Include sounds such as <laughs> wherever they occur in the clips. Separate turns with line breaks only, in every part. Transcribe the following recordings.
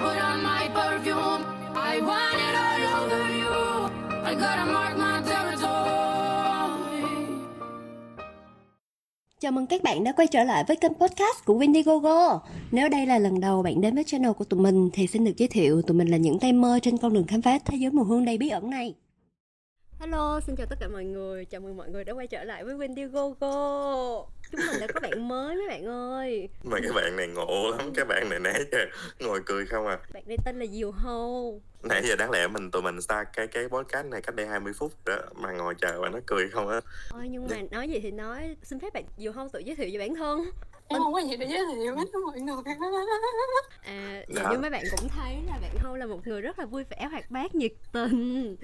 put on my perfume. I want it all over you. I gotta mark my territory.
Chào mừng các bạn đã quay trở lại với kênh podcast của Windigogo. Nếu đây là lần đầu bạn đến với channel của tụi mình thì xin được giới thiệu tụi mình là những tay mơ trên con đường khám phá thế giới mùa hương đầy bí ẩn này. Hello, xin chào tất cả mọi người. Chào mừng mọi người đã quay trở lại với Windigogo. Chúng mình đã có bạn mới mấy bạn ơi.
mà cái bạn này ngộ lắm cái bạn này nãy giờ ngồi cười không à
Bạn này tên là Diều Hâu.
nãy giờ đáng lẽ mình tụi mình start cái cái podcast này cách đây 20 phút rồi đó mà ngồi chờ và nó cười không á
Ôi nhưng mà nói gì thì nói, xin phép bạn Diều Hâu tự giới thiệu về bản thân.
em không có gì để giới thiệu hết đó mọi người
À,
Dạ.
như mấy bạn cũng thấy là bạn Hâu là một người rất là vui vẻ, hoạt bát, nhiệt tình.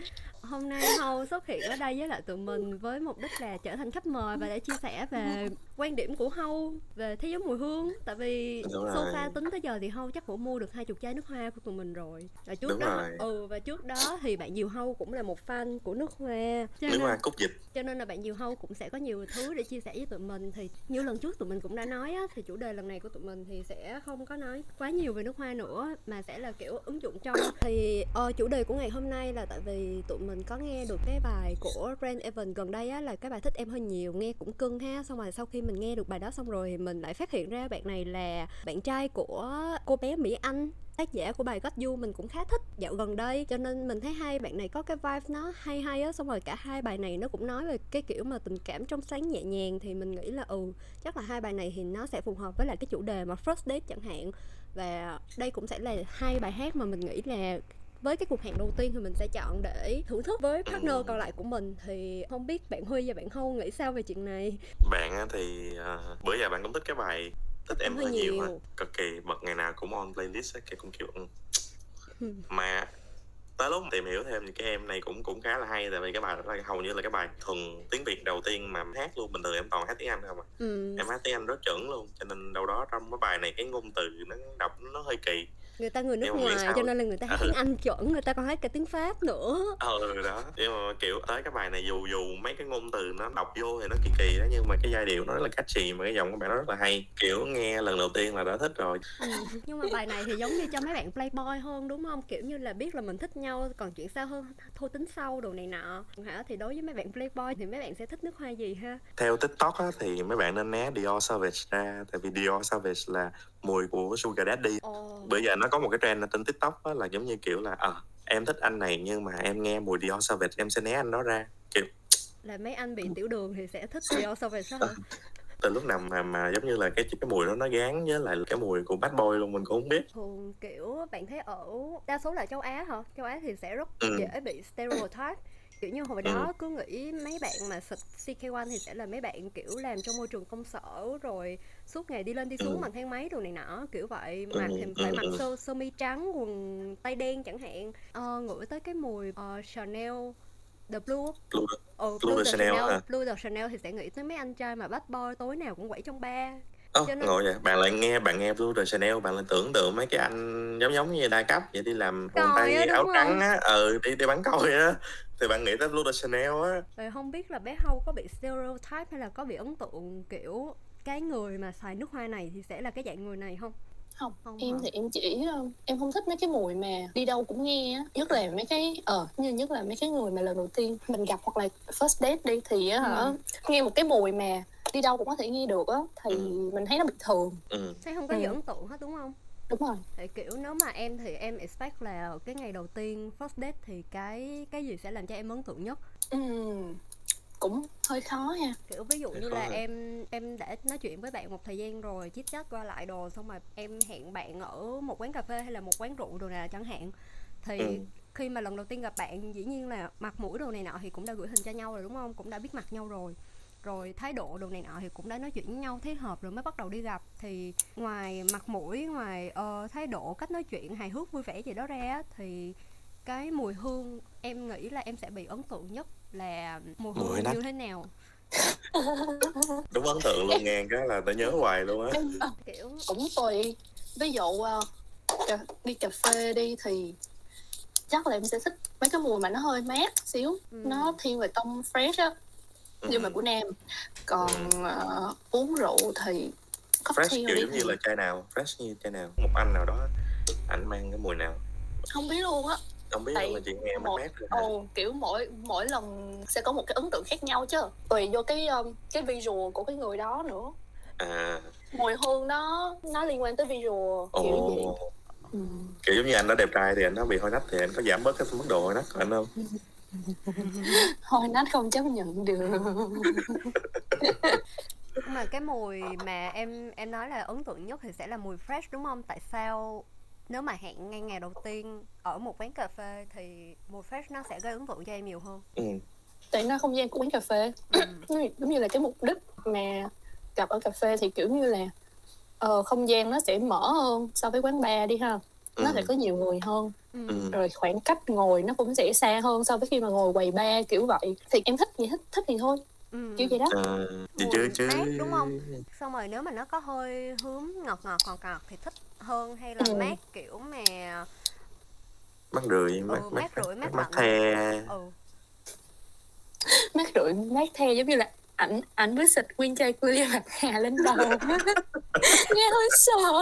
Hôm nay Hâu xuất hiện ở đây với lại tụi mình với mục đích là trở thành khách mời và để chia sẻ về quan điểm của Hâu về thế giới mùi hương. Tại vì sofa tính tới giờ thì Hâu chắc cũng mua được hai chục chai nước hoa của tụi mình rồi. Và trước
Đúng
đó,
rồi.
ừ và trước đó thì bạn Diều Hâu cũng là một fan của nước hoa. Cho
nước
nên-
hoa cúc dịch
cho nên là bạn Diều Hâu cũng sẽ có nhiều thứ để chia sẻ với tụi mình thì như lần trước tụi mình cũng đã nói á, thì chủ đề lần này của tụi mình thì sẽ không có nói quá nhiều về nước hoa nữa mà sẽ là kiểu ứng dụng trong thì ờ, chủ đề của ngày hôm nay là tại vì tụi mình mình có nghe được cái bài của Brand Evan gần đây á, là cái bài thích em hơi nhiều, nghe cũng cưng ha. Xong rồi sau khi mình nghe được bài đó xong rồi thì mình lại phát hiện ra bạn này là bạn trai của cô bé Mỹ Anh, tác giả của bài Got You mình cũng khá thích dạo gần đây. Cho nên mình thấy hai bạn này có cái vibe nó hay hay á. Xong rồi cả hai bài này nó cũng nói về cái kiểu mà tình cảm trong sáng nhẹ nhàng thì mình nghĩ là ừ chắc là hai bài này thì nó sẽ phù hợp với lại cái chủ đề mà first date chẳng hạn. Và đây cũng sẽ là hai bài hát mà mình nghĩ là với cái cuộc hẹn đầu tiên thì mình sẽ chọn để thưởng thức với partner còn lại của mình thì không biết bạn Huy và bạn Hâu nghĩ sao về chuyện này
bạn thì à, bữa giờ bạn cũng thích cái bài thích em
Hơi
nhiều
nhiều.
cực kỳ bật ngày nào cũng on playlist á cái cũng kiểu ừ. Mà tới lúc tìm hiểu thêm thì cái em này cũng cũng khá là hay tại vì cái bài đó là hầu như là cái bài thuần tiếng việt đầu tiên mà hát luôn bình thường em toàn hát tiếng anh không à
ừ.
em hát tiếng anh rất chuẩn luôn cho nên đâu đó trong cái bài này cái ngôn từ nó đọc nó hơi kỳ
người ta người nước
Nhưng
ngoài cho nên là người ta hát
Ừ.
tiếng Anh chuẩn người ta còn hát cả tiếng Pháp nữa.
Ờ đó. Nhưng mà kiểu tới cái bài này dù dù mấy cái ngôn từ nó đọc vô thì nó kỳ kỳ đó nhưng mà cái giai điệu nó rất là catchy mà cái giọng của bạn nó rất là hay. Kiểu nghe lần đầu tiên là đã thích rồi.
Ừ, nhưng mà bài này thì giống như cho mấy bạn playboy hơn đúng không? Kiểu như là biết là mình thích nhau còn chuyện sao hơn thôi tính sau đồ này nọ. Hả? Thì đối với mấy bạn playboy thì mấy bạn sẽ thích nước hoa gì ha?
Theo tiktok á, thì mấy bạn nên né Dior Savage ra tại vì Dior Savage là mùi của Sugar Daddy.
Ồ.
Bây giờ nó có một cái trend trên tiktok á, là giống như kiểu là ờ em thích anh này nhưng mà em nghe mùi Dior Savage em sẽ né anh đó ra kiểu
là mấy anh bị tiểu đường thì sẽ thích Dior sao hả? <laughs>
Từ lúc nào mà mà giống như là cái cái mùi đó nó gán với lại cái mùi của bad boy luôn mình cũng không biết.
Thường kiểu bạn thấy ở đa số là châu Á hả? Châu Á thì sẽ rất
Ừ.
dễ bị stereotype kiểu như hồi
Ừ.
đó cứ nghĩ mấy bạn mà xịt CK1 thì sẽ là mấy bạn kiểu làm trong môi trường công sở rồi suốt ngày đi lên đi xuống
Ừ.
bằng thang máy đồ này nọ kiểu vậy
Ừ,
mặc thì phải mặc sơ sơ mi trắng quần tay đen chẳng hạn ờ, ngửi tới cái mùi ờ, Chanel The Blue
Blue,
ừ,
Blue
Blue, the
Chanel
Chanel
hả?
Blue the Chanel thì sẽ nghĩ tới mấy anh trai mà bad boy tối nào cũng quẩy trong bar
Ồ,
Cho nên-
ngồi vậy bạn lại nghe bạn nghe Blue de Chanel bạn lại tưởng tượng mấy cái anh giống giống như đa cấp vậy đi làm quần tay
á, đúng
áo
không?
trắng á ừ đi đi bắn coi á thì bạn nghĩ tới Blue de Chanel á
Rồi không biết là bé Hâu có bị stereotype hay là có bị ấn tượng kiểu cái người mà xài nước hoa này thì sẽ là cái dạng người này không?
không,
Không
em
hả?
thì em chỉ ờ, em không thích mấy cái mùi mà đi đâu cũng nghe á nhất là mấy cái ờ như nhất là mấy cái người mà lần đầu tiên mình gặp hoặc là first date đi thì á hả
Ừ.
nghe một cái mùi mà đi đâu cũng có thể nghe được á thì
Ừ.
mình thấy nó bình thường
ừ.
Thấy không có gì
Ừ.
ấn tượng hết đúng không?
đúng rồi
Thì kiểu nếu mà em thì em expect là cái ngày đầu tiên first date thì cái cái gì sẽ làm cho em ấn tượng nhất?
Ừm, cũng hơi khó ha
Kiểu ví dụ
Thì
như là
rồi.
em em đã nói chuyện với bạn một thời gian rồi chit chat qua lại đồ xong rồi em hẹn bạn ở một quán cà phê hay là một quán rượu đồ nào chẳng hạn thì
Ừ.
khi mà lần đầu tiên gặp bạn dĩ nhiên là mặt mũi đồ này nọ thì cũng đã gửi hình cho nhau rồi đúng không cũng đã biết mặt nhau rồi rồi thái độ đồ này nọ thì cũng đã nói chuyện với nhau thấy hợp rồi mới bắt đầu đi gặp. Thì ngoài mặt mũi ngoài ờ, thái độ cách nói chuyện hài hước vui vẻ gì đó ra thì cái mùi hương em nghĩ là em sẽ bị ấn tượng nhất là mùi
Mùi
hương
nách.
như thế nào? <laughs>
Đúng ấn tượng luôn nghe cái là tao nhớ hoài luôn á.
Kiểu
cũng tùy. Ví dụ ờ, đi cà phê đi thì chắc là em sẽ thích mấy cái mùi mà nó hơi mát xíu.
Ừ.
nó thiên về tông fresh á nhưng mà
Ừ.
của nam. Còn ờ, uống rượu thì
fresh kiểu giống như là chai nào? Fresh như chai nào? Một anh nào đó ảnh mang cái mùi nào?
Không biết luôn á.
Không biết
Tại
luôn mà chị nghe mát
một
mát rồi
ồ kiểu mỗi mỗi lần sẽ có một cái ấn tượng khác nhau chứ. Tùy vô cái um, cái visual của cái người đó nữa.
À.
Mùi hương nó nó liên quan tới visual kiểu vậy.
Ồ
ừ.
kiểu giống như anh đã đẹp trai thì anh nó bị hôi nách thì anh có giảm bớt cái mức độ hôi nách của anh không <laughs> <laughs>
thôi nát không chấp nhận được
Nhưng mà cái mùi mà em em nói là ấn tượng nhất thì sẽ là mùi fresh đúng không? Tại sao nếu mà hẹn ngay ngày đầu tiên ở một quán cà phê thì mùi fresh nó sẽ gây ấn tượng cho em nhiều hơn.
ừ.
tại nó không gian của quán cà phê
Ừ.
Giống như là cái mục đích mà gặp ở cà phê thì kiểu như là ờ, không gian nó sẽ mở hơn so với quán bar đi ha nó
Ừ.
sẽ có nhiều người hơn
Ừ.
Ừ.
rồi khoảng cách ngồi nó cũng sẽ xa hơn so với khi mà ngồi quầy bar kiểu vậy thì em thích gì thích thích thì thôi
Ừ.
kiểu vậy đó
à,
Mùi
chứ chứ
mát, đúng không? Xong rồi nếu mà nó có hơi hướng ngọt ngọt ngọt ngọt thì thích hơn hay là
Ừ.
mát kiểu mà
mát rượi mát
Ừ,
mát
mát rượi, mát
mát
lạnh.
the
ừ
mát rượi mát the giống như là ảnh ảnh mới xịt nguyên chai clear bạc hà lên đầu <laughs> nghe hơi sợ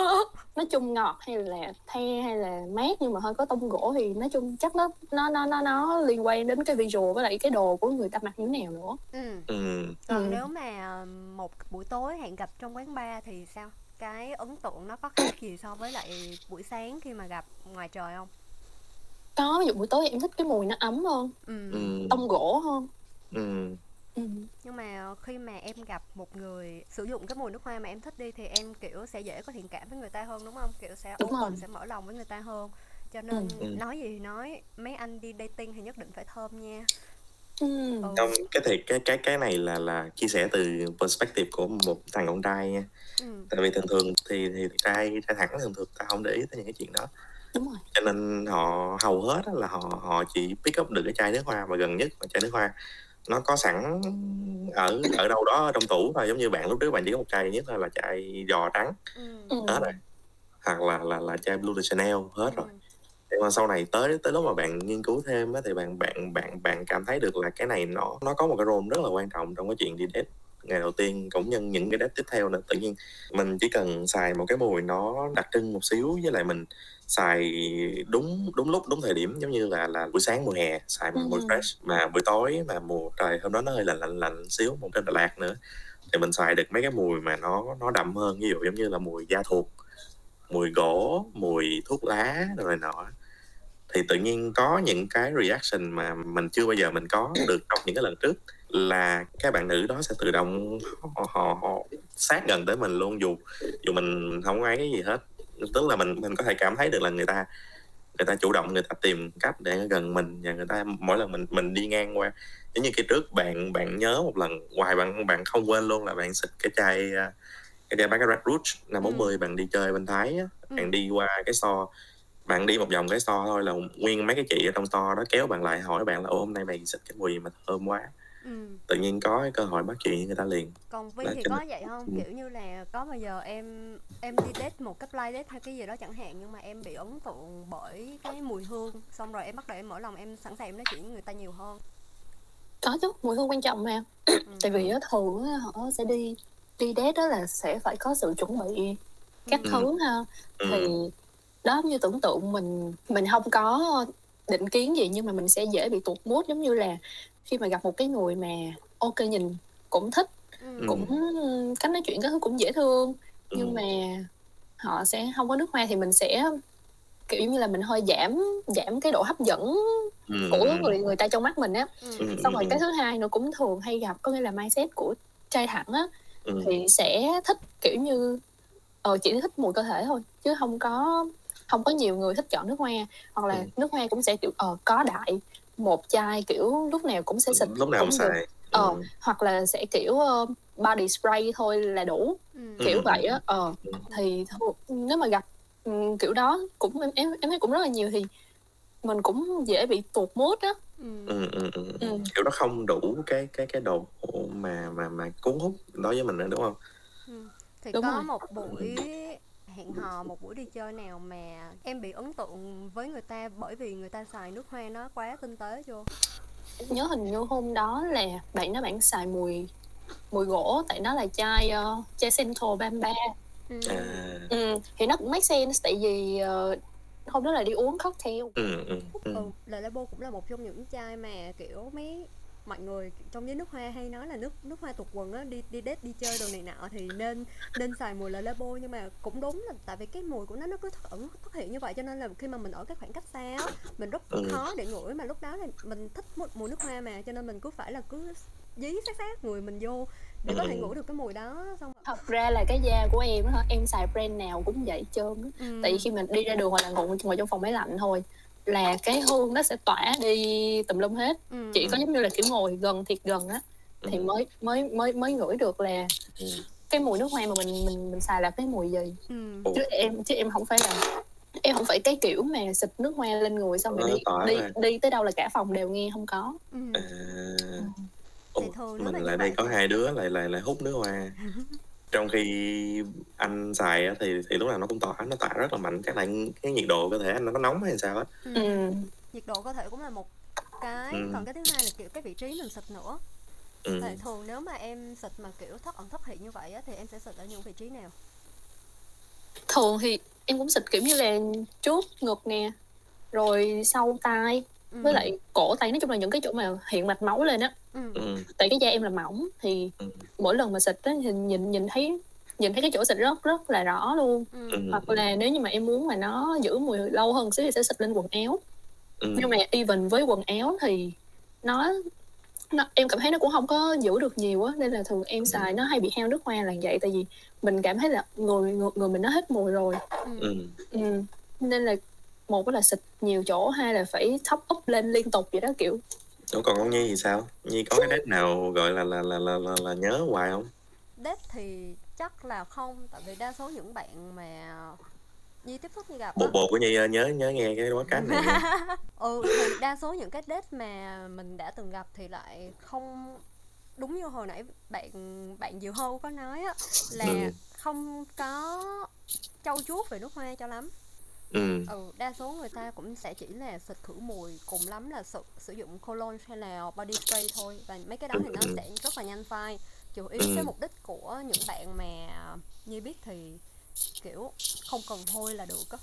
nói chung ngọt hay là the hay là mát nhưng mà hơi có tông gỗ thì nói chung chắc nó nó nó nó nó liên quan đến cái visual với lại cái đồ của người ta mặc như thế nào nữa
ừ
ừ.
còn
Ừ.
nếu mà một buổi tối hẹn gặp trong quán bar thì sao cái ấn tượng nó có khác gì so với lại buổi sáng khi mà gặp ngoài trời không
có ví dụ buổi tối em thích cái mùi nó ấm hơn
ừ.
Ừ.
tông gỗ hơn
Ừ.
ừ.
nhưng mà khi mà em gặp một người sử dụng cái mùi nước hoa mà em thích đi thì em kiểu sẽ dễ có thiện cảm với người ta hơn đúng không kiểu sẽ
Đúng
open sẽ mở lòng với người ta hơn cho nên
Ừ.
nói gì thì nói mấy anh đi dating thì nhất định phải thơm nha
Ừ.
ừ.
không cái thì cái cái cái này là là chia sẻ từ perspective của một thằng con trai nha
Ừ.
tại vì thường thường thì thì trai trai thẳng thường thường ta không để ý tới những cái chuyện đó
đúng rồi
cho nên họ hầu hết á là họ họ chỉ pick up được cái chai nước hoa mà gần nhất là chai nước hoa nó có sẵn ở ở đâu đó trong tủ và giống như bạn lúc trước bạn chỉ có một chai nhất là, là chai giò trắng
ừ.
hết rồi hoặc là là là chai blue de chanel hết rồi
Ừ.
nhưng mà sau này tới tới lúc mà bạn nghiên cứu thêm á, thì bạn bạn bạn bạn cảm thấy được là cái này nó nó có một cái role rất là quan trọng trong cái chuyện đi date ngày đầu tiên cũng như những cái date tiếp theo nữa tự nhiên mình chỉ cần xài một cái mùi nó đặc trưng một xíu với lại mình xài đúng đúng lúc đúng thời điểm giống như là là buổi sáng mùa hè xài một mùi
Ừ.
fresh mà buổi tối mà mùa trời hôm đó nó hơi lạnh lạnh lạnh xíu một trên Đà Lạt nữa thì mình xài được mấy cái mùi mà nó nó đậm hơn. Ví dụ giống như là mùi da thuộc mùi gỗ mùi thuốc lá rồi nọ. Thì tự nhiên có những cái reaction mà mình chưa bao giờ mình có được trong những cái lần trước là các bạn nữ đó sẽ tự động họ, họ, họ sát gần tới mình luôn dù dù mình không có ấy cái gì hết tức là mình mình có thể cảm thấy được là người ta người ta chủ động người ta tìm cách để gần mình và người ta mỗi lần mình mình đi ngang qua giống như cái trước bạn bạn nhớ một lần hoài bạn bạn không quên luôn là bạn xịt cái chai à, cái chai Baccarat Rouge năm
Ừ.
40 bạn đi chơi bên Thái á,
Ừ.
bạn đi qua cái store bạn đi một vòng cái store thôi là nguyên mấy cái chị ở trong store đó kéo bạn lại hỏi bạn là ô hôm nay mày xịt cái mùi mà thơm quá
Ừ.
tự nhiên có cái cơ hội bắt chuyện với người ta liền
còn Vi
Là
thì
cho
có vậy không
Ừ.
kiểu như là có bao giờ em em đi date một cái blind date hay cái gì đó chẳng hạn nhưng mà em bị ấn tượng bởi cái mùi hương xong rồi em bắt đầu em mở lòng em sẵn sàng em nói chuyện với người ta nhiều hơn
có chứ mùi hương quan trọng mà
ừ.
tại vì á, thường á, họ sẽ đi đi date đó là sẽ phải có sự chuẩn bị các
Ừ.
thứ ha
ừ.
thì đó như tưởng tượng mình mình không có định kiến gì nhưng mà mình sẽ dễ bị tụt mood giống như là khi mà gặp một cái người mà ok nhìn cũng thích
Ừ.
cũng cách nói chuyện cái thứ cũng dễ thương
Ừ.
nhưng mà họ sẽ không có nước hoa thì mình sẽ kiểu như là mình hơi giảm giảm cái độ hấp dẫn
ừ.
của người người ta trong mắt mình á
Ừ.
Ừ.
xong rồi cái thứ hai nữa cũng thường hay gặp có nghĩa là mindset của trai thẳng á
ừ.
thì sẽ thích kiểu như ờ chỉ thích mùi cơ thể thôi chứ không có không có nhiều người thích chọn nước hoa hoặc là
Ừ.
nước hoa cũng sẽ kiểu ờ có đại một chai kiểu lúc nào cũng sẽ xịt
lúc nào
cũng
cũng
được.
xài
ờ
ừ.
hoặc là sẽ kiểu ờ, body spray thôi là đủ
Ừ.
kiểu
Ừ.
vậy á ờ
Ừ.
thì thôi, nếu mà gặp ừ, kiểu đó cũng em em em thấy cũng rất là nhiều thì mình cũng dễ bị tụt mood á
Ừ.
ừ, ừ, ừ.
Ừ.
kiểu nó không đủ cái cái cái độ mà mà mà cuốn hút đối với mình nữa đúng không
Ừ. thì
Đúng
có
rồi.
một buổi hẹn hò một buổi đi chơi nào mà em bị ấn tượng với người ta bởi vì người ta xài nước hoa nó quá tinh tế chưa?
Nhớ hình như hôm đó là bạn đó bạn xài mùi mùi gỗ tại nó là chai uh, chai Central Bamba.
Ừ.
à.
Ừ, thì nó cũng make sense tại vì ờ, hôm đó là đi uống cocktail.
Ừ ừ ừ.
Ừ Le Labo cũng là một trong những chai mà kiểu mấy mọi người trong giới nước hoa hay nói là nước nước hoa tục quần á đi đi date đi chơi đồ này nọ thì nên nên xài mùi Le Labo nhưng mà cũng đúng là tại vì cái mùi của nó nó cứ ẩn thoát hiện như vậy cho nên là khi mà mình ở cái khoảng cách xa á mình rất
Ừ.
khó để ngửi mà lúc đó là mình thích mùi, mùi nước hoa mà cho nên mình cứ phải là cứ dí sát sát người mình vô để có thể
Ừ.
ngửi được cái mùi đó xong rồi
thật ra là cái da của em á em xài brand nào cũng vậy trơn á.
ừ.
tại vì khi mình đi ra đường hoặc là ngồi ngồi trong phòng máy lạnh thôi là cái hương nó sẽ tỏa đi tùm lum hết
ừ.
chỉ có giống như là kiểu ngồi gần thiệt gần á thì
Ừ.
mới mới mới mới ngửi được là
Ừ.
cái mùi nước hoa mà mình mình mình xài là cái mùi gì
ừ.
Chứ em chứ em không phải là em không phải cái kiểu mà xịt nước hoa lên người xong rồi
Nó
đi đi đi tới đâu là cả phòng đều nghe không có
Ừ.
à Ủa,
Thì
mình lại đây
vậy
có
thì-
hai đứa lại lại lại hút nước hoa <laughs> trong khi anh xài á, thì thì lúc nào nó cũng tỏa nó tỏa rất là mạnh chắc là cái nhiệt độ cơ thể anh nó có nóng hay sao á
Ừ.
ừ.
nhiệt độ cơ thể cũng là một cái
Ừ.
còn cái thứ hai là kiểu cái vị trí mình xịt nữa
ừ.
Tại thường nếu mà em xịt mà kiểu thất ẩn thất hiện như vậy á, thì em sẽ xịt ở những vị trí nào?
thường thì em cũng xịt kiểu như là trước ngực nè rồi sau tai
Ừ.
với lại cổ tay nói chung là những cái chỗ mà hiện mạch máu lên á
ừ.
Ừ.
tại cái da em là mỏng thì
Ừ.
mỗi lần mà xịt á thì nhìn nhìn thấy nhìn thấy cái chỗ xịt rất rất là rõ luôn
Ừ.
Ừ.
hoặc là nếu như mà em muốn mà nó giữ mùi lâu hơn xíu thì sẽ xịt lên quần áo
Ừ.
nhưng mà even với quần áo thì nó nó em cảm thấy nó cũng không có giữ được nhiều á nên là thường em xài nó hay bị heo nước hoa là vậy tại vì mình cảm thấy là người người, người mình nó hết mùi rồi
Ừ.
Ừ.
ừ. nên là một là xịt nhiều chỗ hai là phải top up lên liên tục vậy đó kiểu
Ủa còn con Nhi thì sao? Nhi có cái date nào gọi là là là là, là, là nhớ hoài không?
Date thì chắc là không tại vì đa số những bạn mà Nhi tiếp xúc như gặp
Bộ
á,
bộ của Nhi ờ, nhớ nhớ nghe cái podcast này nha. <laughs>
ừ thì đa số những cái date mà mình đã từng gặp thì lại không đúng như hồi nãy bạn bạn Diệu Hâu có nói á là
Ừ.
không có trau chuốt về nước hoa cho lắm
Ừ.
ừ đa số người ta cũng sẽ chỉ là xịt khử mùi cùng lắm là sử, sử dụng cologne hay là body spray thôi và mấy cái đó thì nó
Ừ.
sẽ rất là nhanh phai chủ yếu
Ừ.
cái mục đích của những bạn mà như biết thì kiểu không cần hôi là được á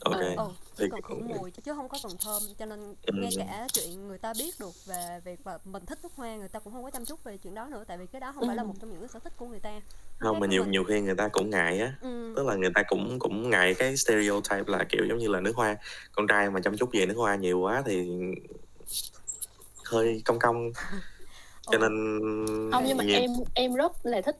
Ok.
ừ chỉ
Thì-
cần khử mùi chứ không có cần thơm cho nên
Ừ.
ngay cả chuyện người ta biết được về việc mà mình thích nước hoa người ta cũng không có chăm chút về chuyện đó nữa tại vì cái đó không phải là
Ừ.
một trong những cái sở thích của người ta
Không mà nhiều
mình.
nhiều khi người ta cũng ngại á.
ừ.
Tức là người ta cũng cũng ngại cái stereotype là kiểu giống như là nước hoa. Con trai mà chăm chút về nước hoa nhiều quá thì hơi công công. <laughs> Cho
Ừ.
nên
không nhưng mà
nhiều-
em em rất là thích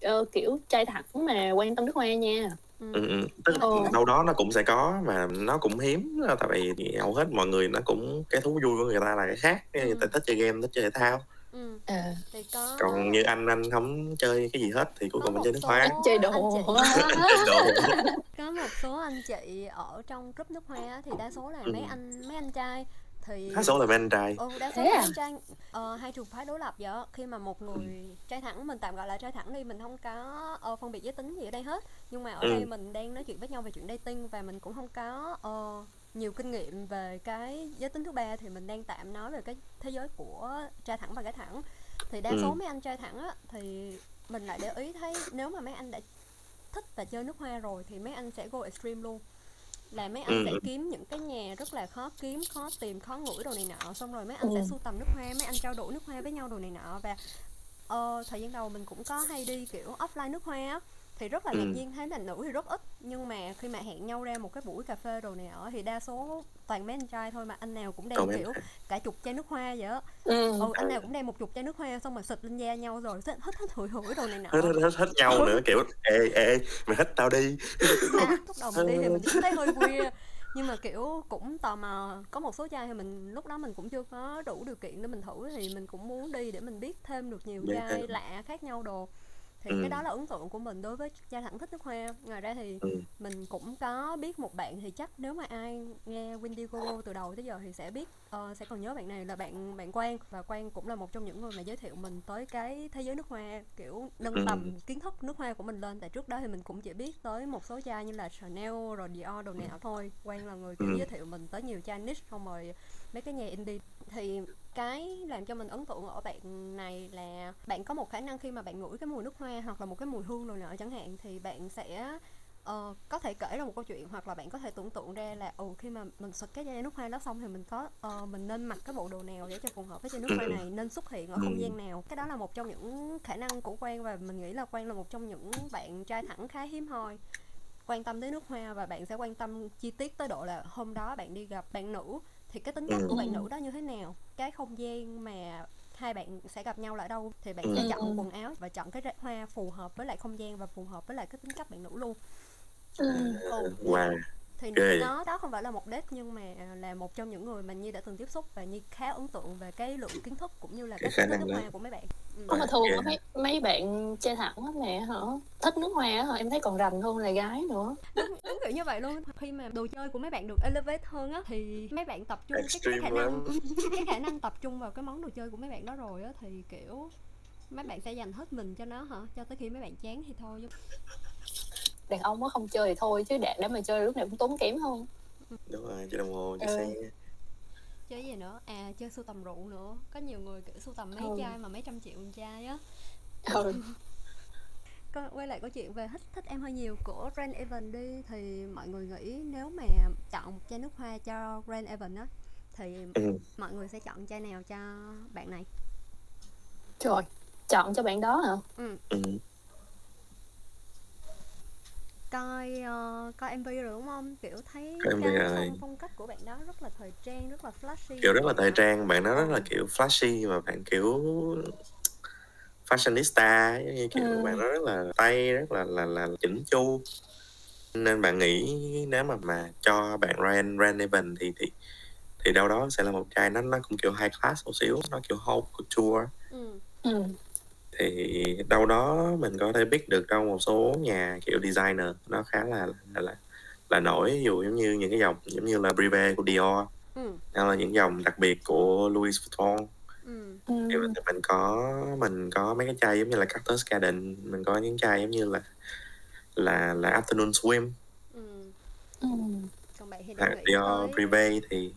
ờ, kiểu trai thẳng mà quan tâm nước hoa nha
Ừ.
ừ, ừ. tức
Ừ.
đâu đó nó cũng sẽ có mà nó cũng hiếm tại vì hầu hết mọi người nó cũng cái thú vui của người ta là cái khác người ta
Ừ.
thích chơi game thích chơi thể thao
ừ. thì có
còn như anh anh không chơi cái gì hết thì cuối cùng anh
một
chơi nước hoa
Anh chơi đồ.
anh <laughs>
Đồ.
có một số anh chị ở trong group nước hoa á, thì đa số là
Ừ.
mấy anh mấy anh trai thì
đa số là bên trai
ừ, đa số
Thế
là trai ờ, hai trường phái đối lập vậy khi mà một người trai thẳng mình tạm gọi là trai thẳng đi mình không có ờ, phân biệt giới tính gì ở đây hết. Nhưng mà ở
Ừ.
đây mình đang nói chuyện với nhau về chuyện dating và mình cũng không có ờ, nhiều kinh nghiệm về cái giới tính thứ ba thì mình đang tạm nói về cái thế giới của trai thẳng và gái thẳng. Thì đa
Ừ.
số mấy anh trai thẳng á thì mình lại để ý thấy nếu mà mấy anh đã thích và chơi nước hoa rồi thì mấy anh sẽ go extreme luôn là mấy anh
Ừ,
sẽ
ừ.
kiếm những cái nhà rất là khó kiếm khó tìm khó ngửi đồ này nọ xong rồi mấy anh sẽ
Ừ.
sưu tầm nước hoa mấy anh trao đổi nước hoa với nhau đồ này nọ và ờ, thời gian đầu mình cũng có hay đi kiểu offline nước hoa á thì rất là ngạc
Ừ.
nhiên thấy là nữ thì rất ít. Nhưng mà khi mà hẹn nhau ra một cái buổi cà phê đồ này nọ thì đa số toàn mấy anh trai thôi mà. Anh nào cũng đem kiểu cả chục chai nước hoa vậy á.
Ừ.
ừ anh nào cũng đem một chục chai nước hoa xong rồi xịt lên da nhau rồi hết hết hết hửi hửi đồ này nọ.
Hết hết hết, hết nhau nữa kiểu ê ê mày thích tao đi.
À, lúc đầu mình đi thì mình <laughs> cũng thấy hơi weird nhưng mà kiểu cũng tò mò có một số chai thì mình lúc đó mình cũng chưa có đủ điều kiện để mình thử thì mình cũng muốn đi để mình biết thêm được nhiều chai lạ khác nhau đồ thì
Ừ.
cái đó là ấn tượng của mình đối với chai thẳng thích nước hoa ngoài ra thì
Ừ.
mình cũng có biết một bạn thì chắc nếu mà ai nghe Windy Gogo từ đầu tới giờ thì sẽ biết ờ, sẽ còn nhớ bạn này là bạn bạn Quang và Quang cũng là một trong những người mà giới thiệu mình tới cái thế giới nước hoa kiểu nâng
Ừ.
tầm kiến thức nước hoa của mình lên tại trước đó thì mình cũng chỉ biết tới một số chai như là Chanel rồi Dior đồ nào thôi Quang là người kiểu
Ừ.
giới thiệu mình tới nhiều chai niche xong rồi mấy cái nhà indie thì cái làm cho mình ấn tượng ở bạn này là bạn có một khả năng khi mà bạn ngửi cái mùi nước hoa hoặc là một cái mùi hương nào nọ chẳng hạn thì bạn sẽ ờ, có thể kể ra một câu chuyện hoặc là bạn có thể tưởng tượng ra là ừ khi mà mình xịt cái chai nước hoa đó xong thì mình có ờ, mình nên mặc cái bộ đồ nào để cho phù hợp với chai nước hoa này <coughs> nên xuất hiện ở không gian nào? Cái đó là một trong những khả năng của Quang và mình nghĩ là Quang là một trong những bạn trai thẳng khá hiếm hoi. Quan tâm tới nước hoa và bạn sẽ quan tâm chi tiết tới độ là hôm đó bạn đi gặp bạn nữ thì cái tính cách
Ừ.
của bạn nữ đó như thế nào cái không gian mà hai bạn sẽ gặp nhau ở đâu thì bạn
Ừ.
sẽ
Ừ.
chọn quần áo và chọn cái rễ hoa phù hợp với lại không gian và phù hợp với lại cái tính cách bạn nữ luôn
Ừ.
ừ.
Wow.
Thì
Ghê.
nó đó không phải là một date nhưng mà là một trong những người mà Nhi đã từng tiếp xúc và Nhi khá ấn tượng về cái lượng kiến thức cũng như là
Cái
cái nước hoa của mấy bạn. Ừ.
Ủa mà thường á, mấy mấy bạn trai thẳng á mẹ hả? Thích nước hoa á hả? Em thấy còn rành hơn là gái nữa.
Đúng, đúng kiểu như vậy luôn. Khi mà đồ chơi của mấy bạn được elevate hơn á thì mấy bạn tập trung cái, cái
Extreme
khả năng <laughs> cái khả năng tập trung vào cái món đồ chơi của mấy bạn đó rồi á thì kiểu mấy bạn sẽ dành hết mình cho nó hả? Cho tới khi mấy bạn chán thì thôi chứ
đàn ông á không chơi thì thôi chứ để để mà chơi lúc nào cũng tốn kém hơn
Đúng rồi, chơi đồng hồ, chơi
Ừ.
xe.
chơi gì nữa à chơi sưu tầm rượu nữa có nhiều người kiểu sưu tầm mấy
Ừ.
chai mà mấy trăm triệu một chai á
ừ. <laughs>
Có- quay lại câu chuyện về thích thích em hơi nhiều của Grand Evan đi thì mọi người nghĩ nếu mà chọn một chai nước hoa cho Grand Evan á thì
Ừ.
mọi người sẽ chọn chai nào cho bạn này
trời chọn cho bạn đó hả
ừ.
Ừ.
coi ờ, coi MV rồi đúng không kiểu thấy
Coi MV
cái
rồi.
phong, phong cách của bạn đó rất là thời trang rất là flashy
Kiểu rất là thời
đó.
trang, bạn nó rất là
Ừ.
kiểu flashy và bạn kiểu fashionista giống như kiểu
Ừ.
bạn nó rất là tay rất là là là chỉnh chu nên bạn nghĩ nếu mà mà cho bạn Ryan Ryan Evan thì thì thì đâu đó sẽ là một chai nó nó cũng kiểu high class một xíu nó kiểu haute couture
ừ.
ừ.
Thì đâu đó mình có thể biết được trong một số nhà kiểu designer nó khá là là là, là nổi ví dụ giống như những cái dòng giống như là Privé của Dior
Ừ.
hay là những dòng đặc biệt của Louis Vuitton
Ừ.
Ừ.
thì mình, mình có mình có mấy cái chai giống như là Cactus Garden mình có những chai giống như là là là Afternoon Swim
Ừ.
Ừ.
còn bạn thì nghĩ
Dior Privé thì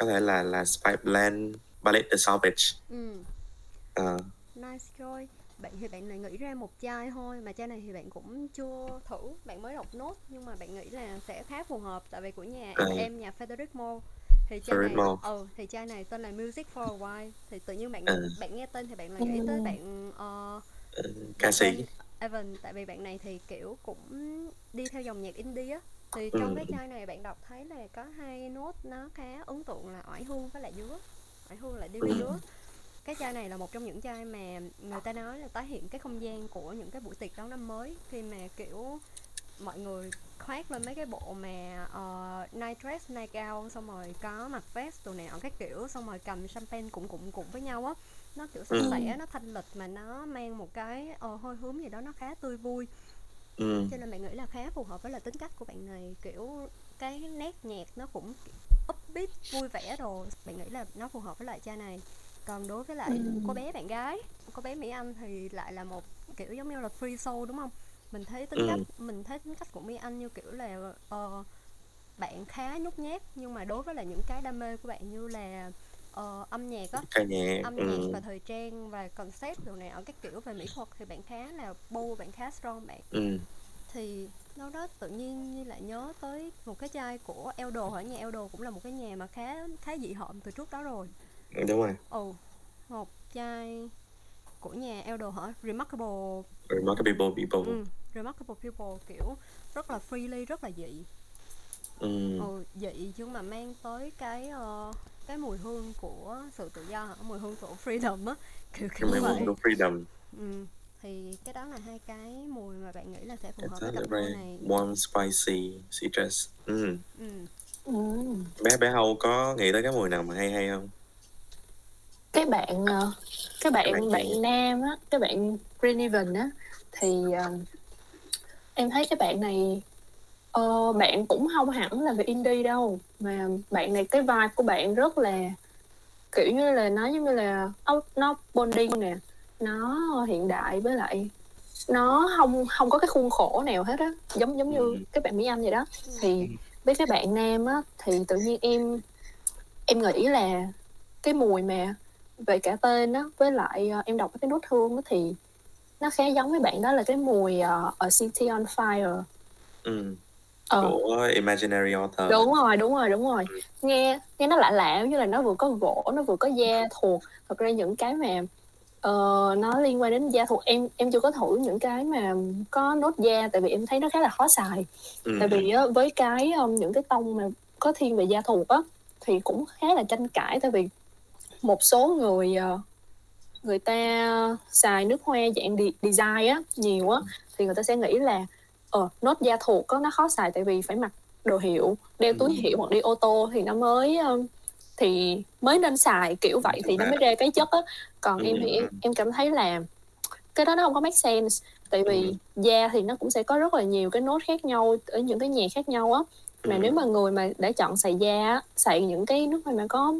có thể là là Spy Blend Ballet de Salvage
ừ.
Ờ,
Nice Joy Bạn thì bạn lại nghĩ ra một chai thôi Mà chai này thì bạn cũng chưa thử Bạn mới đọc nốt Nhưng mà bạn nghĩ là sẽ khá phù hợp Tại vì của nhà
Ừ.
em nhà Frederic Moore Thì chai
Frederic
này
Moore.
ừ, thì chai này tên là Music for a While Thì tự nhiên bạn
Ừ.
bạn nghe tên thì bạn lại nghĩ tới bạn
ừ,
bạn
ca sĩ
Evan Tại vì bạn này thì kiểu cũng đi theo dòng nhạc indie á Thì trong
Ừ.
cái chai này bạn đọc thấy là có hai nốt nó khá ấn tượng là oải hương với lại dứa Oải hương là đi với
Ừ.
cái chai này là một trong những chai mà người ta nói là tái hiện cái không gian của những cái buổi tiệc đón năm mới khi mà kiểu mọi người khoác lên mấy cái bộ mà uh, night dress night gown xong rồi có mặc vest đồ nào các kiểu xong rồi cầm champagne cũng cũng cũng với nhau á nó kiểu sạch
Ừ.
sẽ nó thanh lịch mà nó mang một cái uh, hôi hướng gì đó nó khá tươi vui
ừ.
cho nên bạn nghĩ là khá phù hợp với là tính cách của bạn này kiểu cái nét nhạc nó cũng upbeat vui vẻ rồi bạn nghĩ là nó phù hợp với lại cha này còn đối với lại
Ừ.
cô bé bạn gái cô bé mỹ anh thì lại là một kiểu giống như là free soul đúng không mình thấy tính
Ừ.
cách mình thấy tính cách của mỹ anh như kiểu là ờ, bạn khá nhút nhát nhưng mà đối với là những cái đam mê của bạn như là ờ, âm nhạc á
ca nhạc
âm
ừ.
nhạc và thời trang và concept đồ này ở các kiểu về mỹ thuật thì bạn khá là bold bạn khá strong bạn
Ừ.
thì đâu đó tự nhiên như lại nhớ tới một cái chai của Eldo ở nhà Eldo cũng là một cái nhà mà khá khá dị hợm từ trước đó rồi
đúng rồi
ồ một chai của nhà Eldo hả Remarkable
Remarkable People
ừ, Remarkable People kiểu rất là freely rất là dị
ừ.
ừ, dị nhưng mà mang tới cái ờ, cái mùi hương của sự tự do hả? mùi hương của freedom á kiểu
cái
kiểu
mấy
vậy
món freedom
ừ. thì cái đó là hai cái mùi mà bạn nghĩ là sẽ phù hợp với cặp đôi này
warm spicy citrus ừ.
ừ.
Ừ.
bé bé Âu có nghĩ tới cái mùi nào mà hay hay không
cái bạn ờ, cái bạn
bạn
bạn, nam á cái bạn Green Even á thì ờ, em thấy cái bạn này ờ, bạn cũng không hẳn là về indie đâu mà bạn này cái vibe của bạn rất là kiểu như là nó giống như là nó, nó bonding nè nó hiện đại với lại nó không không có cái khuôn khổ nào hết á giống giống như
Ừ.
cái bạn Mỹ Anh vậy đó
Ừ.
thì với cái bạn nam á thì tự nhiên em em nghĩ là cái mùi mà về cả tên á với lại ờ, em đọc cái nốt hương á thì nó khá giống với bạn đó là cái mùi ờ, ở City on Fire
Ừm.
Ờ.
Của Imaginary Author.
Đúng rồi, đúng rồi, đúng rồi.
Ừm.
Nghe nghe nó lạ lạ, như là nó vừa có gỗ, nó vừa có da thuộc. Thật ra những cái mà, ờ, nó liên quan đến da thuộc em em chưa có thử những cái mà có nốt da, tại vì em thấy nó khá là khó xài.
Ừm,
Tại vì á, với cái, ưm, những cái tông mà có thiên về da thuộc á, thì cũng khá là tranh cãi, tại vì một số người, ờ, người ta xài nước hoa dạng de design á, nhiều á, thì người ta sẽ nghĩ là, ờ, nốt da thuộc á, nó khó xài tại vì phải mặc đồ hiệu, đeo túi
Ừm.
hiệu hoặc đi ô tô thì nó mới, ơ, thì mới nên xài, kiểu vậy, thì nó mới ra cái chất á. Còn em thì em em cảm thấy là cái đó nó hông có make sense, tại vì
Ừm.
da thì nó cũng sẽ có rất là nhiều cái nốt khác nhau ở những cái nhạc khác nhau á. Mà nếu mà người mà đã chọn xài da xài những cái nước hoa mà có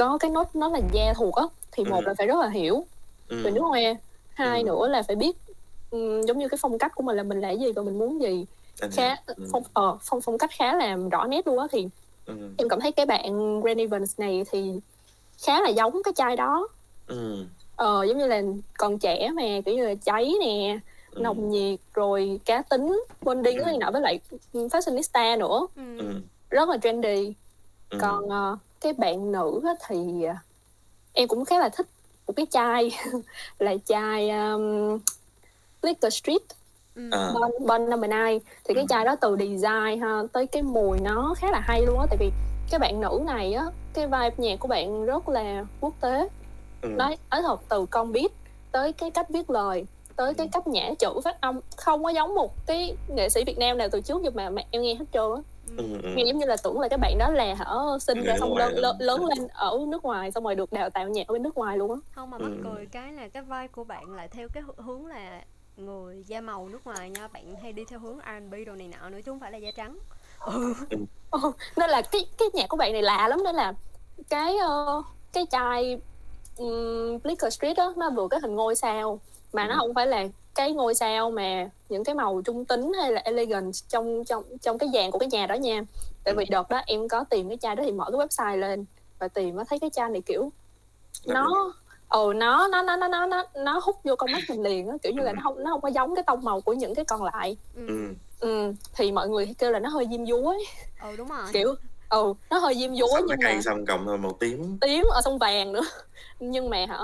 có cái nốt nó là da thuộc á, thì một
Ừm.
là phải rất là hiểu về nước hoa, hai
Ừm.
nữa là phải biết, ừm, giống như cái phong cách của mình là mình là cái gì và mình muốn gì.
Anh
Khá.
Ừm.
phong ờ, phong phong cách khá là rõ nét luôn á, thì
Ừm.
em cảm thấy cái bạn Grant Evans này thì khá là giống cái chai đó.
Ừm.
Ờ, giống như là còn trẻ mà, kiểu như là, cháy nè,
Ừm.
nồng nhiệt, rồi cá tính, bonding
Ừm.
này nọ, với lại, fashionista nữa,
Ừm.
Ừm.
rất là trendy.
Ừm.
Còn, ờ, cái bạn nữ á thì, à, em cũng khá là thích một cái chai <laughs> là chai, ờm, Liquor Street
Ừm.
Ờ.
Bon Bon Number 9. Thì cái
Ừm.
chai đó từ design ha, tới cái mùi nó khá là hay luôn á, tại vì cái bạn nữ này á, cái vibe nhạc của bạn rất là quốc tế.
Ừm.
Nói nói thật từ con beat tới cái cách viết lời, tới cái
Ừm.
cách nhả chữ, phát âm, không có giống một cái nghệ sĩ Việt Nam nào từ trước giờ mà mà em nghe hết trơn á.
Ừm, ừm.
Nghe giống như là tưởng là cái bạn đó là hả, sinh ra xong lớn lớn lớn lên ở nước ngoài, xong rồi được đào tạo nhạc ở bên nước ngoài luôn á.
Hông, mà mắc
Ừm.
cười cái là cái vibe của bạn lại theo cái hướng là người da màu nước ngoài nha, bạn hay đi theo hướng R&B đồ này nọ nữa chứ hông phải là da trắng. Ừ.
Ờ, nên là cái cái nhạc của bạn này lạ lắm, nên là cái, ơ, cái chai, ừm, Liquor Street á, nó vừa cái hình ngôi sao, mà nó
Ừm.
hông phải là cái ngôi sao mà những cái màu trung tính hay là elegant trong trong trong cái dàn của cái nhà đó nha. Tại vì
Ừm.
đợt đó em có tìm cái chai đó thì mở cái website lên và tìm á, thấy cái chai này, kiểu, nó ừ, nó nó nó nó nó nó nó hút vô con mắt mình liền á, kiểu như là, nó hông nó hông có giống cái tông màu của những cái còn lại.
Ừm.
Ừm.
Ừm, thì mọi người kêu là nó hơi diêm dúa ấy.
Ừ, đúng rồi.
Kiểu ừ, nó hơi diêm dúa nhưng
cây
mà
xong cộng màu tím.
tím, ờ, xong vàng nữa. Nhưng mà hả,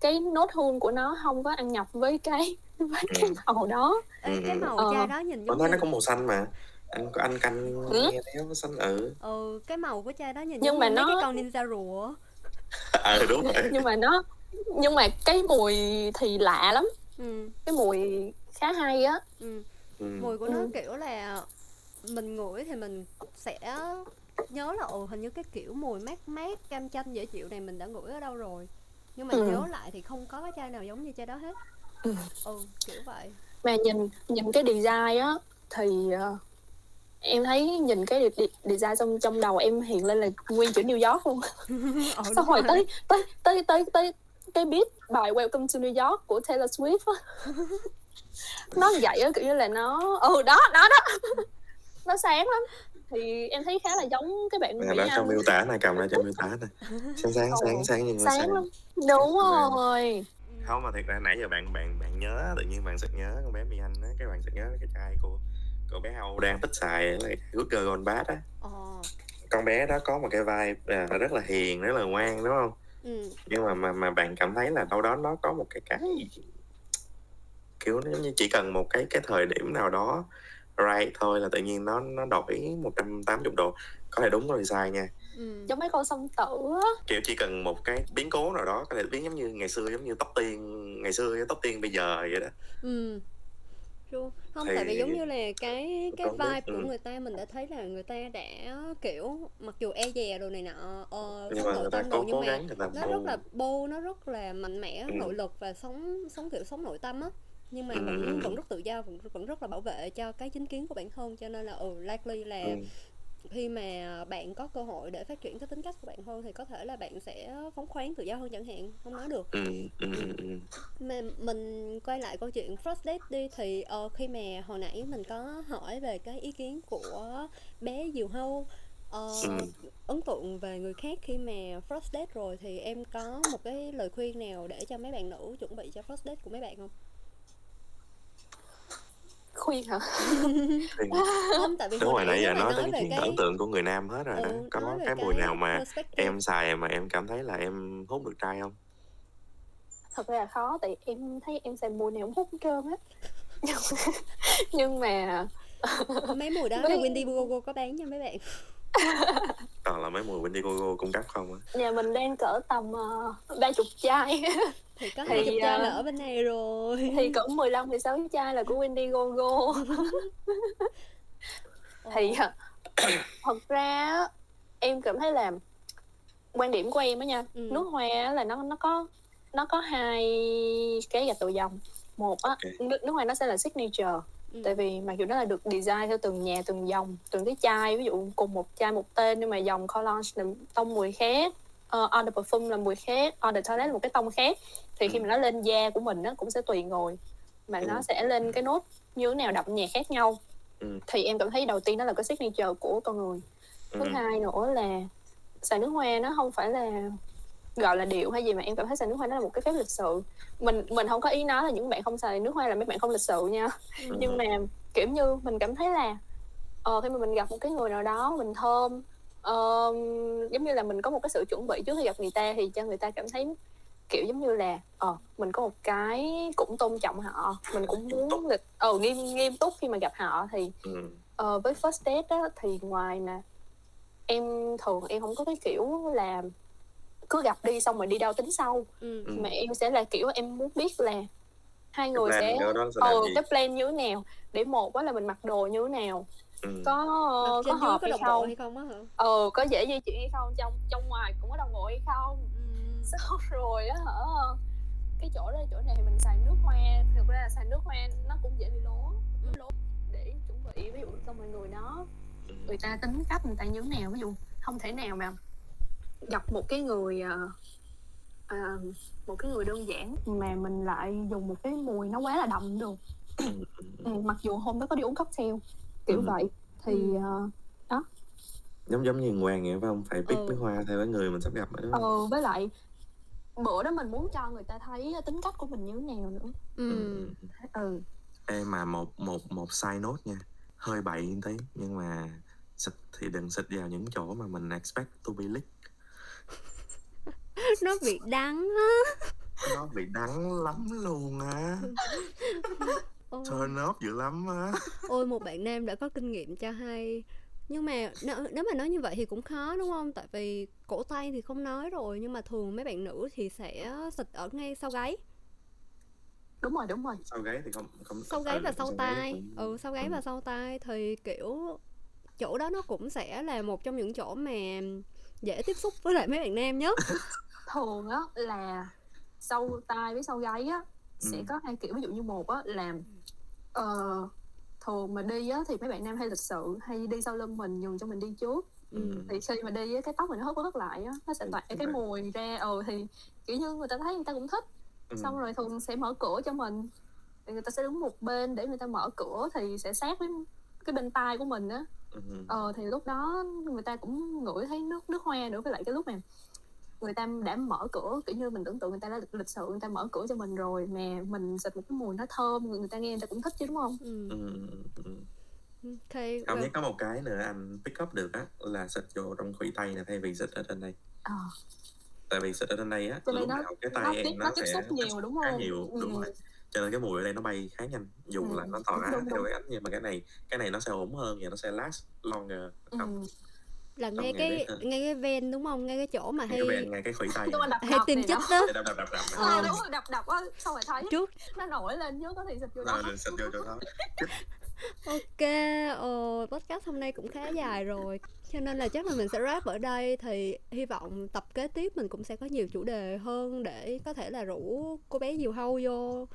cái nốt hương của nó hông có ăn nhập với cái <laughs> với cái
Ừm.
màu đó.
Ê, cái màu
Ờ.
chai đó nhìn giống
nói
như
nó cũng màu xanh mà. Anh anh canh
Ừm.
nghe nó xanh, ừ.
Ừ, cái màu của chai đó nhìn
Nhưng
giống
mà
như mấy cái
nó
con ninja rùa á. <laughs>
Ừ, đúng rồi.
nhưng mà nó nhưng mà cái mùi thì lạ lắm,
Ừm.
cái mùi khá hay á.
Ừm.
Ừm.
Mùi của nó,
Ừm.
kiểu là, mình ngửi thì mình sẽ nhớ là, ừ, hình như cái kiểu mùi mát mát, cam chanh dễ chịu này mình đã ngửi ở đâu rồi. Nhưng mà
Ừm.
nhớ lại thì không có cái chai nào giống như chai đó hết.
Ừm.
Ừ, kiểu vậy.
Mà nhìn nhìn cái design á, thì, ờ, em thấy nhìn cái de de design xong trong đầu em hiện lên là nguyên chữ New York luôn.
Ừ, <laughs>
Xong rồi
rồi.
tới tới tới tới tới cái beat bài Welcome to New York của Taylor Swift á. <laughs> Nó vậy á, kiểu như là, nó ừ, đó, đó, đó, <laughs> nó sáng lắm. Thì em thấy khá là giống cái bạn
Nè, cho
Anh.
miêu tả này, cầm ra cho miêu tả nè. Sáng sáng,
Ừ,
sáng sáng nhưng mà
sáng
sáng.
lắm. Đúng rồi.
Ừm.
Hông, mà thiệt ra nãy giờ bạn bạn bạn nhớ, tự nhiên bạn sực nhớ con bé Mỹ Anh á, cái bạn sực nhớ cái chai của của bé Âu đang thích xài là Good Girl Gone Bad á. Con bé đó có một cái vibe, à, rất là hiền, rất là ngoan, đúng hông?
Ừm.
Nhưng mà mà mà bạn cảm thấy là đâu đó nó có một cái cái gì kiểu, nó giống như chỉ cần một cái cái thời điểm nào đó right thôi là tự nhiên nó nó đổi 180 độ, có thể đúng có thể sai nha.
Ừm.
Giống mấy con song tử á.
Kiểu, chỉ cần một cái biến cố nào đó có thể biến giống như ngày xưa, giống như Tóc Tiên ngày xưa với Tóc Tiên bây giờ vậy đó.
Ừm. True. Hông,
Thì
tại vì giống như là cái cái
biết,
vibe của
ừm.
người ta mình đã thấy là người ta đã, kiểu, mặc dù e dè đồ này nọ, ờ,
Nhưng mà
nội
người ta
tâm
cố
đồ nhưng
cố
mà
gắng người ta
nó rất là
bold,
nó rất là mạnh mẽ,
Ừm.
nội lực và sống sống, kiểu, sống nội tâm á. Nhưng mà vẫn vẫn rất tự do, vẫn vẫn rất là bảo vệ cho cái chính kiến của bản thân. Cho nên là, ừ, likely là
Ừm.
khi mà bạn có cơ hội để phát triển cái tính cách của bạn hơn thì có thể là bạn sẽ phóng khoáng, tự do hơn chẳng hạn, hông nói được. Mà mình quay lại câu chuyện first date đi, thì, ờ, khi mà hồi nãy mình có hỏi về cái ý kiến của bé Diều Hâu, ờ, ấn tượng về người khác khi mà first date rồi thì em có một cái lời khuyên nào để cho mấy bạn nữ chuẩn bị cho first date của mấy bạn hông?
Khuyên hả? <laughs>
Thì
không tại vì
đúng
hồi
rồi nãy giờ nói tới cái ấn tượng của người nam hết rồi đó.
Ừ,
có
nói về
cái mùi nào mà em xài mà em cảm thấy là em hút được trai không?
Thật ra là khó tại em thấy em xài mùi nào cũng hút hết trơn á. Nhưng, <laughs> nhưng mà
mấy mùi đó là
Mấy-
Wendy có bán nha mấy bạn.
Toàn là mấy mùi Wendigo cung cấp không á.
Nhà mình đang cỡ tầm ba chục chai <laughs>
thì có
Thì,
hai chục chai
ờ,
là ở bên này rồi.
thì cỡ 15 16 chai là của Wendigo <laughs> thì ờ, <coughs> thật ra em cảm thấy là quan điểm của em á nha
Ừ.
nước hoa á là nó nó có nó có hai cái gạch đầu dòng. Một á nước, nước hoa nó sẽ là signature
Ừ.
tại vì mặc dù nó là được design theo từng nhà từng dòng từng cái chai ví dụ cùng một chai một tên nhưng mà dòng cologne là tông mùi khác uh, on the perfume là mùi khác on the toilet là một cái tông khác thì khi
Ừ.
mà nó lên da của mình nó cũng sẽ tùy người mà
Ừ.
nó sẽ lên cái nốt như thế nào đậm nhẹ khác nhau
Ừ.
thì em cảm thấy đầu tiên đó là cái signature của con người
ừ.
thứ hai nữa là xài nước hoa nó không phải là gọi là điệu hay gì mà em cảm thấy xài nước hoa nó là một cái phép lịch sự mình mình không có ý nói là những bạn không xài nước hoa là mấy bạn không lịch sự nha
Ừ.
nhưng mà kiểu như mình cảm thấy là ờ khi mà mình gặp một cái người nào đó mình thơm ờ, giống như là mình có một cái sự chuẩn bị trước khi gặp người ta thì cho người ta cảm thấy kiểu giống như là ờ mình có một cái cũng tôn trọng họ mình cũng muốn lịch ờ nghiêm nghiêm túc khi mà gặp họ thì
Ừ.
Ờ, với first date á, thì ngoài mà em thường em không có cái kiểu là cứ gặp đi xong rồi đi đâu tính sau
ừ.
Ừ.
mà em sẽ là kiểu em muốn biết là hai người
plan
sẽ
đó
ờ
gì
cái plan như thế nào để một á là mình mặc đồ như thế nào
ừ.
có
Mặt
có
trên dưới
hợp
có
hay không?
hay không á hả?
Ờ có dễ di chuyển hay không? Trong trong ngoài cũng có đồng bộ hay không?
Ừ. <laughs>
xong rồi á hả? Cái chỗ đó chỗ này thì mình xài nước hoa. Thực ra là xài nước hoa nó cũng dễ bị lố
Ừ.
lố để chuẩn bị ví dụ cho mọi người đó.
Ừ.
người ta tính cách người ta như thế nào? Ví dụ không thể nào mà gặp một cái người ờ, ờ, một cái người đơn giản mà mình lại dùng một cái mùi nó quá là đậm được. Ừ, mặc dù hôm đó có đi uống cocktail kiểu
Ừ.
vậy. Thì
Ừ.
ờ,
giống giống như ngoan vậy phải không? Phải pick
Ừ.
nước hoa theo cái người mình sắp gặp nữa
ờ, với lại bữa đó mình muốn cho người ta thấy tính cách của mình như thế nào nữa.
Ừ.
ừ
Ê mà một một một side note nha. Hơi bậy một tí nhưng mà xịt thì đừng xịt vào những chỗ mà mình expect to be lick <laughs>
nó bị đắng á.
Nó bị đắng lắm luôn á <laughs>
ôi,
turn off dữ lắm á. <laughs>
Ôi một bạn nam đã có kinh nghiệm cho hay. Nhưng mà nếu, nếu mà nói như vậy thì cũng khó đúng không? Tại vì cổ tay thì không nói rồi nhưng mà thường mấy bạn nữ thì sẽ xịt ở ngay sau gáy.
Đúng rồi đúng rồi.
Sau gáy thì không không
sau gáy và sau tai.
cũng-
ừ sau gáy
ừ.
và sau tai thì kiểu chỗ đó nó cũng sẽ là một trong những chỗ mà dễ tiếp xúc với lại mấy bạn nam nhất. <laughs>
Thường á là sau tai với sau gáy á sẽ
Ừ.
có hai kiểu. Ví dụ như một á là ờ, thường mà đi á thì mấy bạn nam hay lịch sự hay đi sau lưng mình nhường cho mình đi trước
ừ.
thì khi mà đi á cái tóc mình nó hớt hớt lại á nó sẽ
Ừ,
tỏa cái mùi ra ừ thì kiểu như người ta thấy người ta cũng thích
Ừ.
xong rồi thường sẽ mở cửa cho mình thì người ta sẽ đứng một bên để người ta mở cửa thì sẽ sát với cái bên tai của mình á
Ừ.
ờ thì lúc đó người ta cũng ngửi thấy nước nước hoa nữa với lại cái lúc mà người ta đã mở cửa kiểu như mình tưởng tượng người ta đã lịch, lịch sự người ta mở cửa cho mình rồi mà mình xịt một cái mùi nó thơm người ta nghe người ta cũng thích chứ đúng không
ừ.
Ừ. ừ.
ok
không
rồi.
nhất có một cái nữa anh pick up được á là xịt vô trong khuỷu tay nè thay vì xịt ở trên đây
ờ
tại vì xịt ở trên đây á
cho
lúc
nó
nào cái
nó
tay
tiếp
em
nó
nó
tiếp
sẽ
xúc nhiều đúng không
nhiều đúng
Ừ.
rồi cho nên cái mùi ở đây nó bay khá nhanh dù
Ừ,
là nó tỏa
đúng, đúng,
theo
đúng.
cái ánh nhưng mà cái này cái này nó sẽ ổn hơn và nó sẽ last longer
ừ.
Là ngay
rồi
cái
đấy, ừ.
ngay cái ven đúng không? Ngay cái chỗ mà
ngay
hay
cái ngay cái khuỷu tay
đập
hay tiêm
thì
chích đó.
đập đập đập đập
Ờ.
ờ. đúng rồi đập đập á xong rồi thấy
trước.
nó nổi lên nhớ có thì xịt vô đó.
Rồi đừng xịt vô chỗ đó.
Ok, ờ, podcast hôm nay cũng khá dài rồi Cho nên là chắc là mình sẽ wrap ở đây. Thì hy vọng tập kế tiếp mình cũng sẽ có nhiều chủ đề hơn Để có thể là rủ cô bé Diều Hâu vô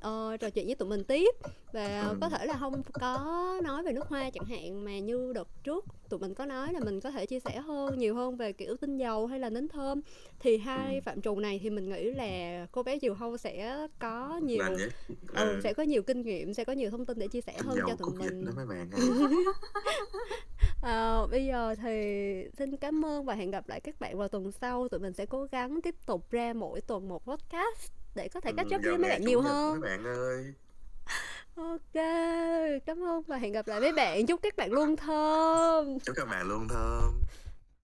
ờ, trò chuyện với tụi mình tiếp Và
Ừ.
có thể là không có nói về nước hoa chẳng hạn Mà như đợt trước tụi mình có nói là mình có thể chia sẻ hơn Nhiều hơn về kiểu tinh dầu hay là nến thơm Thì hai
Ừ.
phạm trù này thì mình nghĩ là cô bé Diều Hâu sẽ có nhiều ừ, sẽ có nhiều kinh nghiệm, sẽ có nhiều thông tin để chia sẻ hơn cho tụi mình
đó mấy bạn ạ. <laughs>
Ờ, bây giờ thì xin cảm ơn và hẹn gặp lại các bạn vào tuần sau tụi mình sẽ cố gắng tiếp tục ra mỗi tuần một podcast để có thể catch up
Ừ,
với mấy bạn nhiều hơn.
mấy bạn ơi.
Ok cảm ơn và hẹn gặp lại mấy bạn. Chúc các bạn luôn thơm.
Chúc các bạn luôn thơm